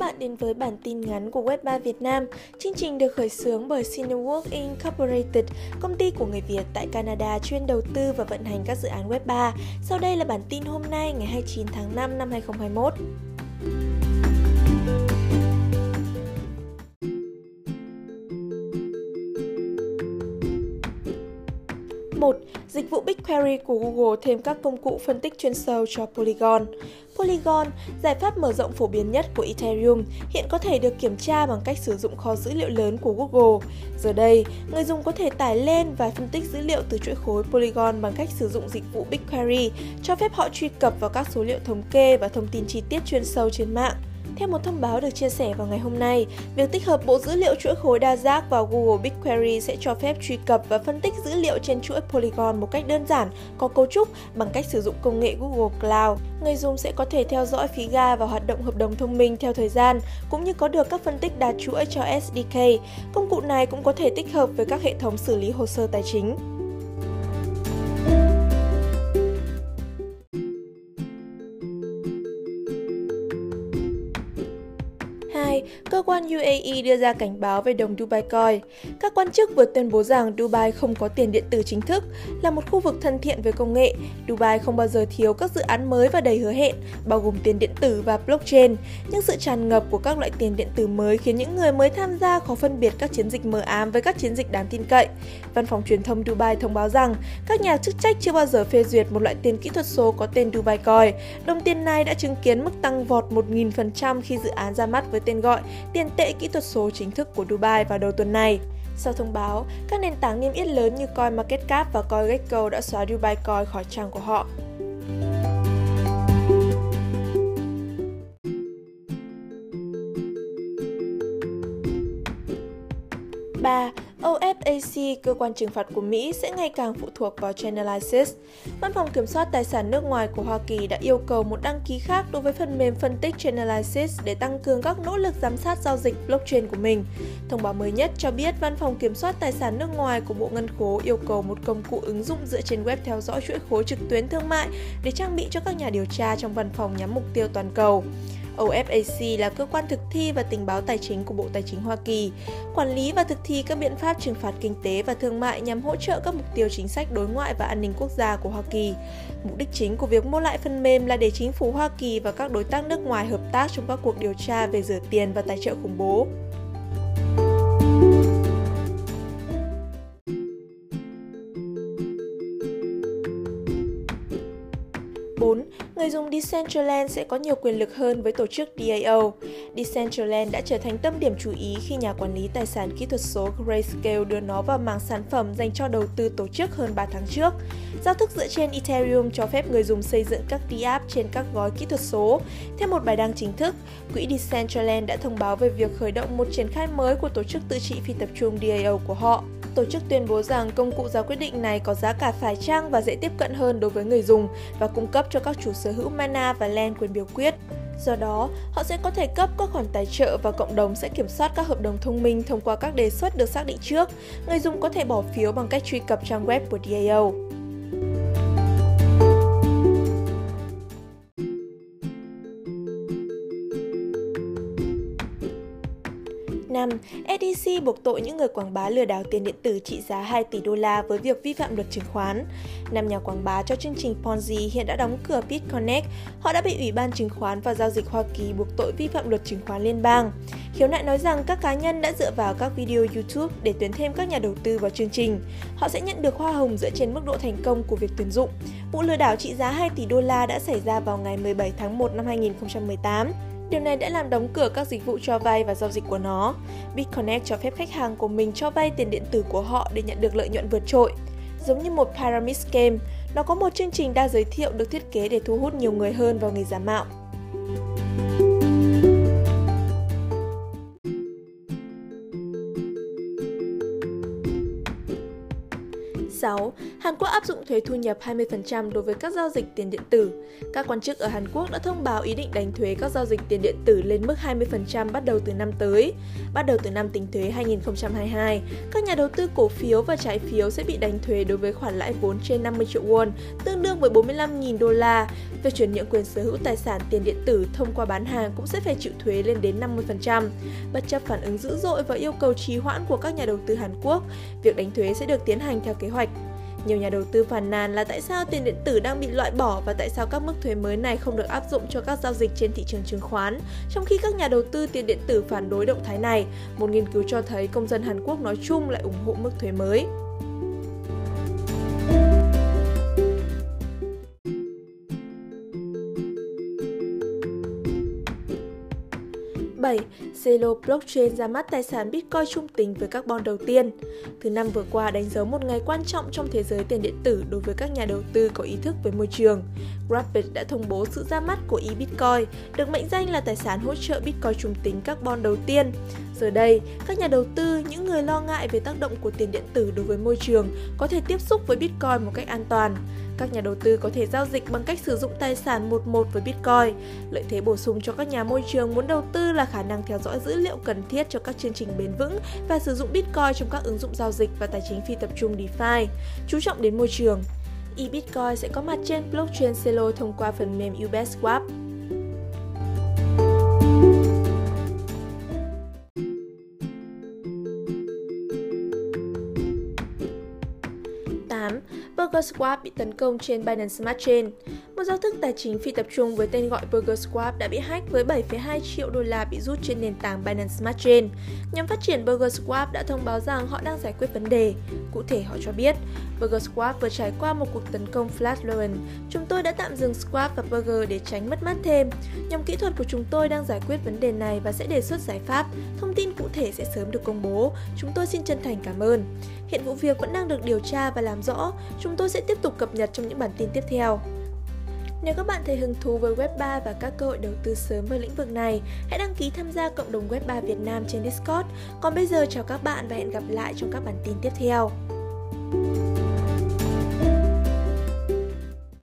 bạn đến với bản tin ngắn của Web3 Việt Nam. Chương trình được khởi xướng bởi Cinework Incorporated, công ty của người Việt tại Canada chuyên đầu tư và vận hành các dự án Web3. Sau đây là bản tin hôm nay ngày 29 tháng 5 năm 2021. 1. Dịch vụ BigQuery của Google thêm các công cụ phân tích chuyên sâu cho Polygon. Polygon, giải pháp mở rộng phổ biến nhất của Ethereum, hiện có thể được kiểm tra bằng cách sử dụng kho dữ liệu lớn của Google. Giờ đây, người dùng có thể tải lên và phân tích dữ liệu từ chuỗi khối Polygon bằng cách sử dụng dịch vụ BigQuery, cho phép họ truy cập vào các số liệu thống kê và thông tin chi tiết chuyên sâu trên mạng. Theo một thông báo được chia sẻ vào ngày hôm nay, việc tích hợp bộ dữ liệu chuỗi khối đa giác vào Google BigQuery sẽ cho phép truy cập và phân tích dữ liệu trên chuỗi Polygon một cách đơn giản, có cấu trúc bằng cách sử dụng công nghệ Google Cloud. Người dùng sẽ có thể theo dõi phí ga và hoạt động hợp đồng thông minh theo thời gian, cũng như có được các phân tích đa chuỗi cho SDK. Công cụ này cũng có thể tích hợp với các hệ thống xử lý hồ sơ tài chính. Cơ quan UAE đưa ra cảnh báo về đồng Dubai Coin. Các quan chức vừa tuyên bố rằng Dubai không có tiền điện tử chính thức, là một khu vực thân thiện với công nghệ. Dubai không bao giờ thiếu các dự án mới và đầy hứa hẹn, bao gồm tiền điện tử và blockchain. Nhưng sự tràn ngập của các loại tiền điện tử mới khiến những người mới tham gia khó phân biệt các chiến dịch mờ ám với các chiến dịch đáng tin cậy. Văn phòng truyền thông Dubai thông báo rằng các nhà chức trách chưa bao giờ phê duyệt một loại tiền kỹ thuật số có tên Dubai Coin. Đồng tiền này đã chứng kiến mức tăng vọt 1.000% khi dự án ra mắt với tên gọi tiền tệ kỹ thuật số chính thức của Dubai vào đầu tuần này. Sau thông báo, các nền tảng niêm yết lớn như CoinMarketCap và CoinGecko đã xóa Dubai Coin khỏi trang của họ. Cơ quan trừng phạt của Mỹ, sẽ ngày càng phụ thuộc vào Chainalysis. Văn phòng Kiểm soát Tài sản nước ngoài của Hoa Kỳ đã yêu cầu một đăng ký khác đối với phần mềm phân tích Chainalysis để tăng cường các nỗ lực giám sát giao dịch blockchain của mình. Thông báo mới nhất cho biết Văn phòng Kiểm soát Tài sản nước ngoài của Bộ Ngân khố yêu cầu một công cụ ứng dụng dựa trên web theo dõi chuỗi khối trực tuyến thương mại để trang bị cho các nhà điều tra trong văn phòng nhắm mục tiêu toàn cầu. OFAC là cơ quan thực thi và tình báo tài chính của Bộ Tài chính Hoa Kỳ, quản lý và thực thi các biện pháp trừng phạt kinh tế và thương mại nhằm hỗ trợ các mục tiêu chính sách đối ngoại và an ninh quốc gia của Hoa Kỳ. Mục đích chính của việc mua lại phần mềm là để chính phủ Hoa Kỳ và các đối tác nước ngoài hợp tác trong các cuộc điều tra về rửa tiền và tài trợ khủng bố. 4. Người dùng Decentraland sẽ có nhiều quyền lực hơn với tổ chức DAO. Decentraland đã trở thành tâm điểm chú ý khi nhà quản lý tài sản kỹ thuật số Grayscale đưa nó vào mảng sản phẩm dành cho đầu tư tổ chức hơn 3 tháng trước. Giao thức dựa trên Ethereum cho phép người dùng xây dựng các DApp trên các gói kỹ thuật số. Theo một bài đăng chính thức, quỹ Decentraland đã thông báo về việc khởi động một triển khai mới của tổ chức tự trị phi tập trung DAO của họ. Tổ chức tuyên bố rằng công cụ ra quyết định này có giá cả phải chăng và dễ tiếp cận hơn đối với người dùng và cung cấp cho các chủ sở hữu mana và land quyền biểu quyết. Do đó, họ sẽ có thể cấp các khoản tài trợ và cộng đồng sẽ kiểm soát các hợp đồng thông minh thông qua các đề xuất được xác định trước. Người dùng có thể bỏ phiếu bằng cách truy cập trang web của DAO. Năm, SEC buộc tội những người quảng bá lừa đảo tiền điện tử trị giá 2 tỷ đô la với việc vi phạm luật chứng khoán. Năm nhà quảng bá cho chương trình Ponzi hiện đã đóng cửa BitConnect. Họ đã bị Ủy ban Chứng khoán và Giao dịch Hoa Kỳ buộc tội vi phạm luật chứng khoán liên bang. Khiếu nại nói rằng các cá nhân đã dựa vào các video YouTube để tuyến thêm các nhà đầu tư vào chương trình. Họ sẽ nhận được hoa hồng dựa trên mức độ thành công của việc tuyển dụng. Vụ lừa đảo trị giá 2 tỷ đô la đã xảy ra vào ngày 17 tháng 1 năm 2018. Điều này đã làm đóng cửa các dịch vụ cho vay và giao dịch của nó. BitConnect cho phép khách hàng của mình cho vay tiền điện tử của họ để nhận được lợi nhuận vượt trội. Giống như một pyramid scheme, nó có một chương trình đa giới thiệu được thiết kế để thu hút nhiều người hơn vào nghề giả mạo. 6. Hàn Quốc áp dụng thuế thu nhập 20% đối với các giao dịch tiền điện tử. Các quan chức ở Hàn Quốc đã thông báo ý định đánh thuế các giao dịch tiền điện tử lên mức 20% bắt đầu từ năm tới. Bắt đầu từ năm tính thuế 2022, các nhà đầu tư cổ phiếu và trái phiếu sẽ bị đánh thuế đối với khoản lãi vốn trên 50 triệu won, tương đương với 45.000 đô la. Việc chuyển nhượng quyền sở hữu tài sản tiền điện tử thông qua bán hàng cũng sẽ phải chịu thuế lên đến 50%. Bất chấp phản ứng dữ dội và yêu cầu trì hoãn của các nhà đầu tư Hàn Quốc, việc đánh thuế sẽ được tiến hành theo kế hoạch. Nhiều nhà đầu tư phàn nàn là tại sao tiền điện tử đang bị loại bỏ và tại sao các mức thuế mới này không được áp dụng cho các giao dịch trên thị trường chứng khoán, trong khi các nhà đầu tư tiền điện tử phản đối động thái này. Một nghiên cứu cho thấy công dân Hàn Quốc nói chung lại ủng hộ mức thuế mới. 7. Celo Blockchain ra mắt tài sản Bitcoin trung tính với carbon đầu tiên. Thứ năm vừa qua đánh dấu một ngày quan trọng trong thế giới tiền điện tử đối với các nhà đầu tư có ý thức với môi trường. Rapid đã thông bố sự ra mắt của ebitcoin, được mệnh danh là tài sản hỗ trợ Bitcoin trung tính carbon đầu tiên. Giờ đây, các nhà đầu tư, những người lo ngại về tác động của tiền điện tử đối với môi trường có thể tiếp xúc với Bitcoin một cách an toàn. Các nhà đầu tư có thể giao dịch bằng cách sử dụng tài sản một một với Bitcoin. Lợi thế bổ sung cho các nhà môi trường muốn đầu tư là khả năng theo dõi dữ liệu cần thiết cho các chương trình bền vững và sử dụng Bitcoin trong các ứng dụng giao dịch và tài chính phi tập trung DeFi. Chú trọng đến môi trường, eBitcoin sẽ có mặt trên blockchain Celo thông qua phần mềm Ubeswap. 8. Swap bị tấn công trên Binance Smart Chain. Một giao thức tài chính phi tập trung với tên gọi BurgerSwap đã bị hack với 7,2 triệu đô la bị rút trên nền tảng Binance Smart Chain. Nhóm phát triển BurgerSwap đã thông báo rằng họ đang giải quyết vấn đề. Cụ thể họ cho biết, BurgerSwap vừa trải qua một cuộc tấn công flash. Chúng tôi đã tạm dừng Swap và Burger để tránh mất mát thêm. Nhóm kỹ thuật của chúng tôi đang giải quyết vấn đề này và sẽ đề xuất giải pháp. Thông tin cụ thể sẽ sớm được công bố. Chúng tôi xin chân thành cảm ơn. Hiện vụ việc vẫn đang được điều tra và làm rõ. Chúng tôi sẽ tiếp tục cập nhật trong những bản tin tiếp theo. Nếu các bạn thấy hứng thú với Web3 và các cơ hội đầu tư sớm vào lĩnh vực này, hãy đăng ký tham gia cộng đồng Web3 Việt Nam trên Discord. Còn bây giờ chào các bạn và hẹn gặp lại trong các bản tin tiếp theo.